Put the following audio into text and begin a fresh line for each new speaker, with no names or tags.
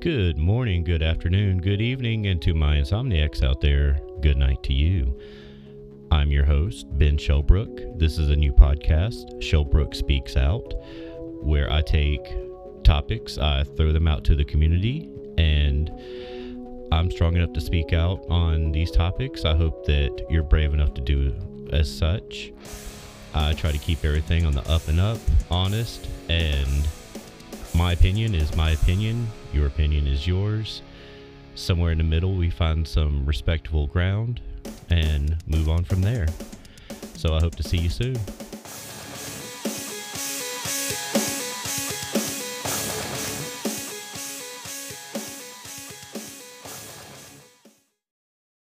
Good morning, good afternoon, good evening, and to my insomniacs out there, good night to you. I'm your host, Ben Shelbrook. This is a new podcast, Shelbrook Speaks Out, where I take topics, I throw them out to the community, and I'm strong enough to speak out on these topics. I hope that you're brave enough to do as such. I try to keep everything on the up and up, honest, and my opinion is my opinion. Your opinion is yours. Somewhere in the middle, we find some respectable ground and move on from there. So I hope to see you soon.